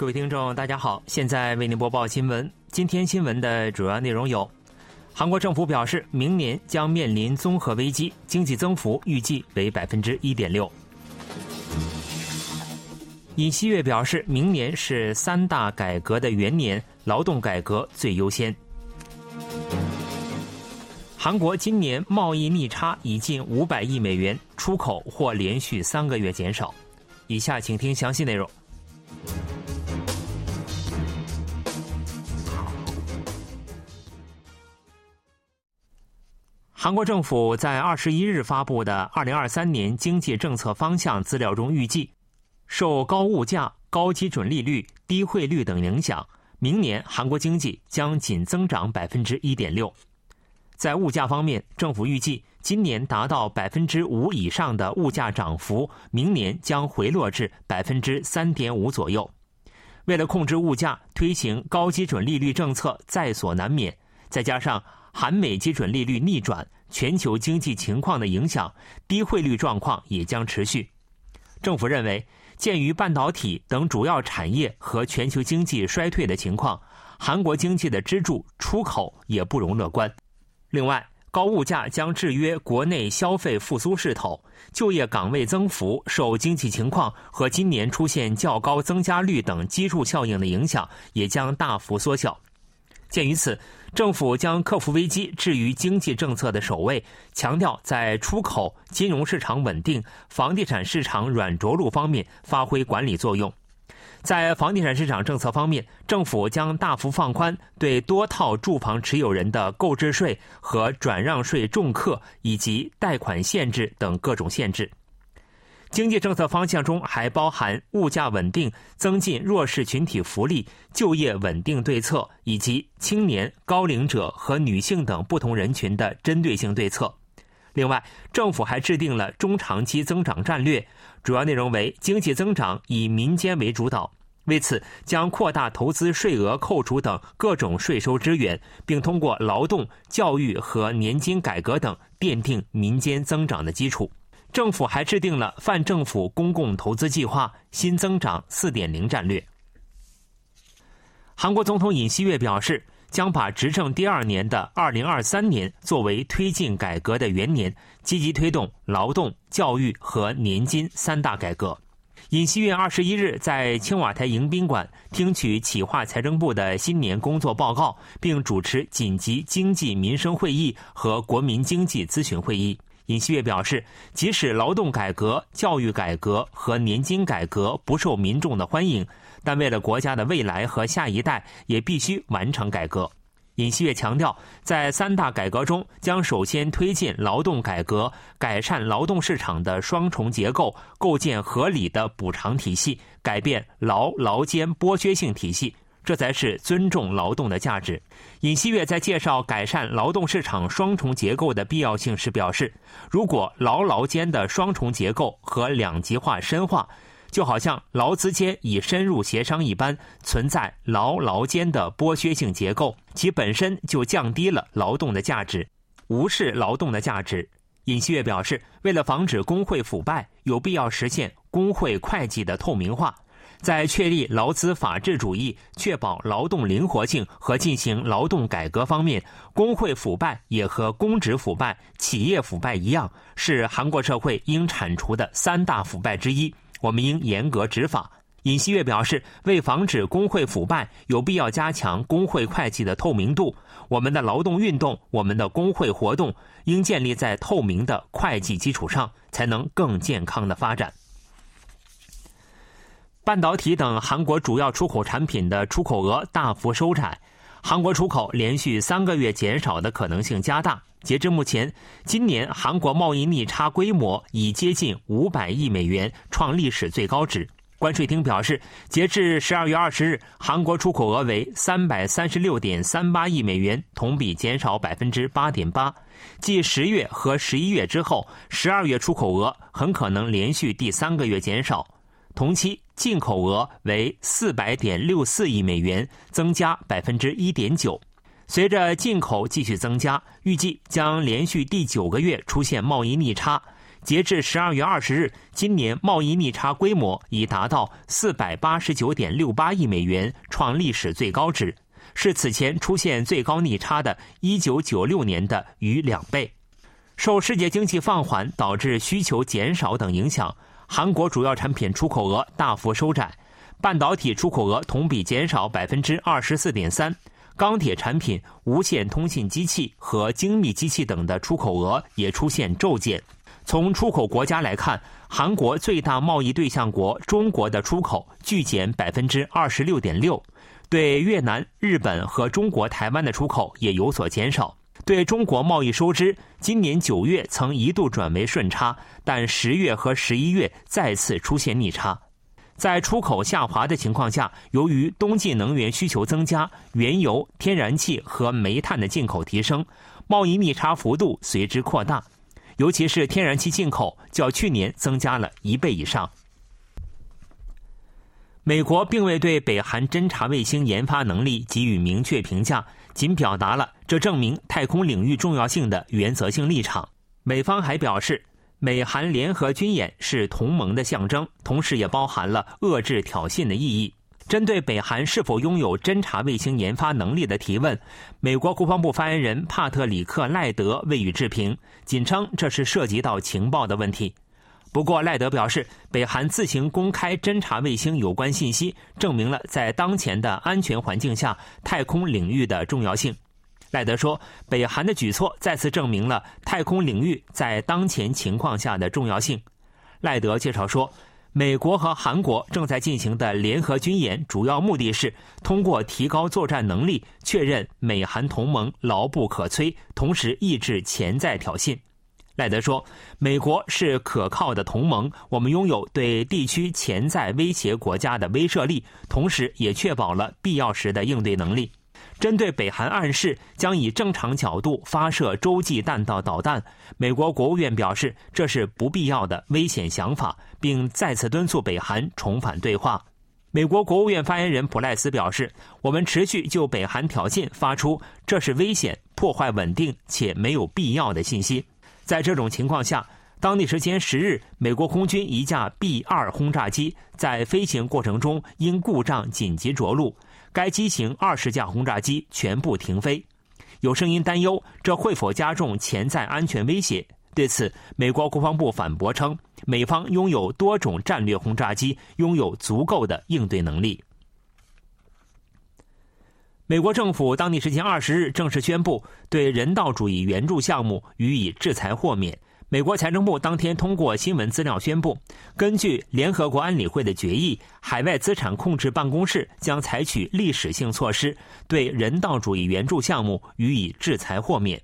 各位听众，大家好，现在为您播报新闻。今天新闻的主要内容有：韩国政府表示，明年将面临综合危机，经济增幅预计为百分之一点六。尹锡悦表示，明年是三大改革的元年，劳动改革最优先。韩国今年贸易逆差已近五百亿美元，出口或连续三个月减少。以下请听详细内容。韩国政府在二十一日发布的二零二三年经济政策方向资料中预计，受高物价、高基准利率、低汇率等影响，明年韩国经济将仅增长百分之一点六。在物价方面，政府预计今年达到百分之五以上的物价涨幅，明年将回落至百分之三点五左右。为了控制物价，推行高基准利率政策在所难免，再加上。韩美基准利率逆转，全球经济情况的影响，低汇率状况也将持续。政府认为，鉴于半导体等主要产业和全球经济衰退的情况，韩国经济的支柱出口也不容乐观。另外，高物价将制约国内消费复苏势头，就业岗位增幅受经济情况和今年出现较高增加率等基数效应的影响，也将大幅缩小。鉴于此，政府将克服危机置于经济政策的首位，强调在出口、金融市场稳定、房地产市场软着陆方面发挥管理作用。在房地产市场政策方面，政府将大幅放宽对多套住房持有人的购置税和转让税重课以及贷款限制等各种限制。经济政策方向中还包含物价稳定、增进弱势群体福利、就业稳定对策，以及青年、高龄者和女性等不同人群的针对性对策。另外，政府还制定了中长期增长战略，主要内容为经济增长以民间为主导。为此，将扩大投资税额扣除等各种税收支援，并通过劳动、教育和年金改革等奠定民间增长的基础。政府还制定了泛政府公共投资计划新增长四点零战略。韩国总统尹锡悦表示，将把执政第二年的二零二三年作为推进改革的元年，积极推动劳动、教育和年金三大改革。尹锡悦二十一日在青瓦台迎宾馆听取企划财政部的新年工作报告，并主持紧急经济民生会议和国民经济咨询会议。尹锡悦表示，即使劳动改革、教育改革和年金改革不受民众的欢迎，但为了国家的未来和下一代，也必须完成改革。尹锡悦强调，在三大改革中，将首先推进劳动改革，改善劳动市场的双重结构，构建合理的补偿体系，改变劳劳监剥削性体系。这才是尊重劳动的价值。尹锡悦在介绍改善劳动市场双重结构的必要性时表示，如果劳劳间的双重结构和两极化深化，就好像劳资间已深入协商一般，存在劳劳间的剥削性结构，其本身就降低了劳动的价值，无视劳动的价值。尹锡悦表示，为了防止工会腐败，有必要实现工会会计的透明化。在确立劳资法治主义、确保劳动灵活性和进行劳动改革方面，工会腐败也和公职腐败、企业腐败一样，是韩国社会应铲除的三大腐败之一。我们应严格执法。尹锡悦表示，为防止工会腐败，有必要加强工会会计的透明度。我们的劳动运动、我们的工会活动，应建立在透明的会计基础上，才能更健康的发展。半导体等韩国主要出口产品的出口额大幅收窄，韩国出口连续三个月减少的可能性加大。截至目前，今年韩国贸易逆差规模已接近五百亿美元，创历史最高值。关税厅表示，截至十二月二十日，韩国出口额为三百三十六点三八亿美元，同比减少百分之八点八。继十月和十一月之后，十二月出口额很可能连续第三个月减少。同期进口额为四百点六四亿美元，增加百分之一点九。随着进口继续增加，预计将连续第九个月出现贸易逆差。截至十二月二十日，今年贸易逆差规模已达到四百八十九点六八亿美元，创历史最高值，是此前出现最高逆差的一九九六年的逾两倍。受世界经济放缓导致需求减少等影响，韩国主要产品出口额大幅收窄，半导体出口额同比减少百分之二十四点三，钢铁产品、无线通信机器和精密机器等的出口额也出现骤减。从出口国家来看，韩国最大贸易对象国中国的出口巨减百分之二十六点六，对越南、日本和中国台湾的出口也有所减少。对中国贸易收支，今年九月曾一度转为顺差，但十月和十一月再次出现逆差。在出口下滑的情况下，由于冬季能源需求增加，原油、天然气和煤炭的进口提升，贸易逆差幅度随之扩大。尤其是天然气进口，较去年增加了一倍以上。美国并未对北韩侦察卫星研发能力给予明确评价。仅表达了这证明太空领域重要性的原则性立场。美方还表示，美韩联合军演是同盟的象征，同时也包含了遏制挑衅的意义。针对北韩是否拥有侦察卫星研发能力的提问，美国国防部发言人帕特里克·赖德未予置评，仅称这是涉及到情报的问题。不过，赖德表示，北韩自行公开侦察卫星有关信息，证明了在当前的安全环境下，太空领域的重要性。赖德说，北韩的举措再次证明了太空领域在当前情况下的重要性。赖德介绍说，美国和韩国正在进行的联合军演，主要目的是通过提高作战能力，确认美韩同盟牢不可摧，同时抑制潜在挑衅。赖德说：“美国是可靠的同盟，我们拥有对地区潜在威胁国家的威慑力，同时也确保了必要时的应对能力。针对北韩暗示将以正常角度发射洲际弹道导弹，美国国务院表示这是不必要的危险想法，并再次敦促北韩重返对话。美国国务院发言人普赖斯表示：‘我们持续就北韩挑衅发出这是危险、破坏稳定且没有必要的信息。’”在这种情况下，当地时间十日，美国空军一架 B 二轰炸机在飞行过程中因故障紧急着陆，该机型二十架轰炸机全部停飞。有声音担忧这会否加重潜在安全威胁。对此，美国国防部反驳称，美方拥有多种战略轰炸机，拥有足够的应对能力。美国政府当地时间二十日正式宣布对人道主义援助项目予以制裁豁免。美国财政部当天通过新闻资料宣布，根据联合国安理会的决议，海外资产控制办公室将采取历史性措施，对人道主义援助项目予以制裁豁免。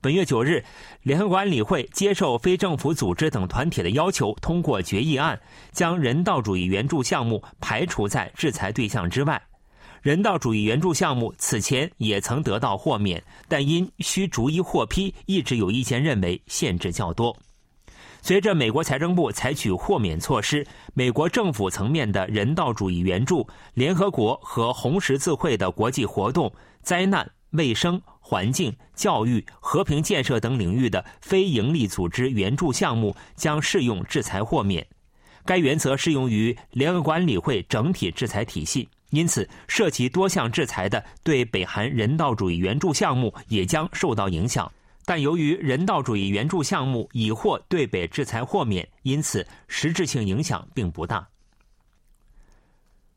本月九日，联合国安理会接受非政府组织等团体的要求，通过决议案，将人道主义援助项目排除在制裁对象之外。人道主义援助项目此前也曾得到豁免，但因需逐一获批，一直有意见认为限制较多。随着美国财政部采取豁免措施，美国政府层面的人道主义援助、联合国和红十字会的国际活动、灾难、卫生、环境、教育、和平建设等领域的非营利组织援助项目将适用制裁豁免。该原则适用于联合管理会整体制裁体系。因此，涉及多项制裁的对北韩人道主义援助项目也将受到影响。但由于人道主义援助项目已获对北制裁豁免，因此实质性影响并不大。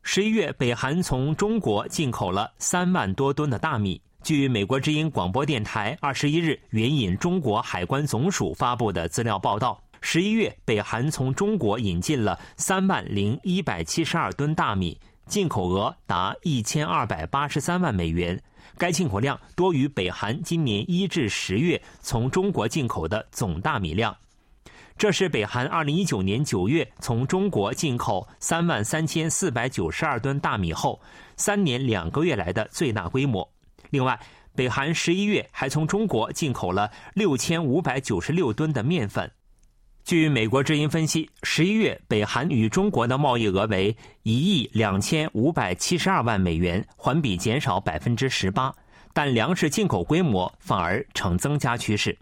十一月，北韩从中国进口了三万多吨的大米。据美国之音广播电台二十一日援引中国海关总署发布的资料报道，十一月，北韩从中国引进了三万零一百七十二吨大米。进口额达一千二百八十三万美元，该进口量多于北韩今年一至十月从中国进口的总大米量。这是北韩二零一九年九月从中国进口三万三千四百九十二吨大米后，三年两个月来的最大规模。另外，北韩十一月还从中国进口了六千五百九十六吨的面粉。据美国之音分析，十一月北韩与中国的贸易额为一亿两千五百七十二万美元，环比减少百分之十八，但粮食进口规模反而呈增加趋势。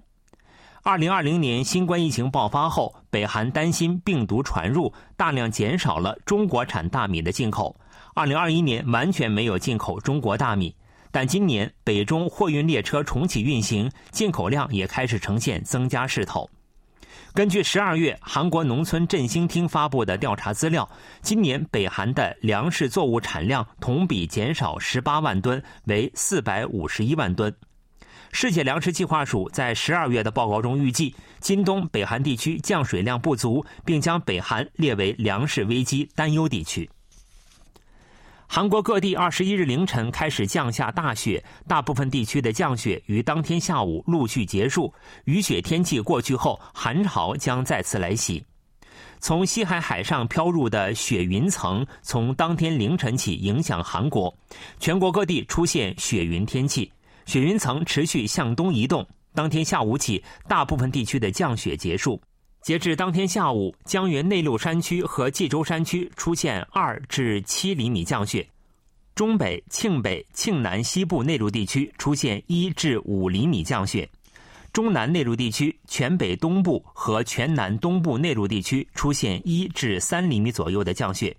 二零二零年新冠疫情爆发后，北韩担心病毒传入，大量减少了中国产大米的进口。二零二一年完全没有进口中国大米，但今年北中货运列车重启运行，进口量也开始呈现增加势头。根据十二月韩国农村振兴厅发布的调查资料，今年北韩的粮食作物产量同比减少十八万吨，为四百五十一万吨。世界粮食计划署在十二月的报告中预计，今冬北韩地区降水量不足，并将北韩列为粮食危机担忧地区。韩国各地二十一日凌晨开始降下大雪，大部分地区的降雪于当天下午陆续结束。雨雪天气过去后，寒潮将再次来袭。从西海海上飘入的雪云层，从当天凌晨起影响韩国，全国各地出现雪云天气。雪云层持续向东移动，当天下午起，大部分地区的降雪结束。截至当天下午，江源内陆山区和济州山区出现二至七厘米降雪，中北、庆北、庆南西部内陆地区出现一至五厘米降雪，中南内陆地区、全北东部和全南东部内陆地区出现一至三厘米左右的降雪。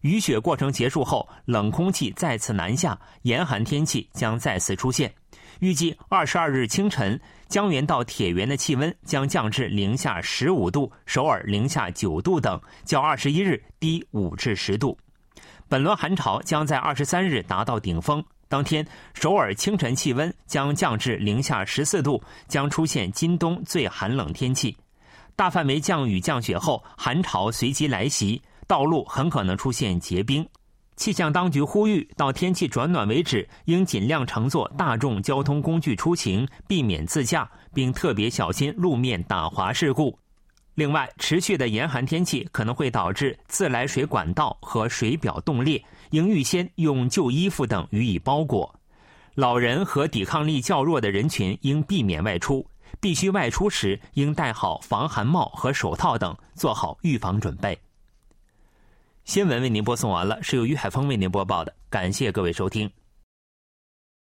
雨雪过程结束后，冷空气再次南下，严寒天气将再次出现。预计二十二日清晨，江原到铁原的气温将降至零下十五度，首尔零下九度等，较二十一日低五至十度。本轮寒潮将在二十三日达到顶峰，当天首尔清晨气温将降至零下十四度，将出现今冬最寒冷天气。大范围降雨降雪后，寒潮随即来袭。道路很可能出现结冰，气象当局呼吁到天气转暖为止，应尽量乘坐大众交通工具出行，避免自驾，并特别小心路面打滑事故。另外，持续的严寒天气可能会导致自来水管道和水表冻裂，应预先用旧衣服等予以包裹。老人和抵抗力较弱的人群应避免外出，必须外出时应戴好防寒帽和手套等，做好预防准备。新闻为您播送完了，是由于海峰为您播报的，感谢各位收听。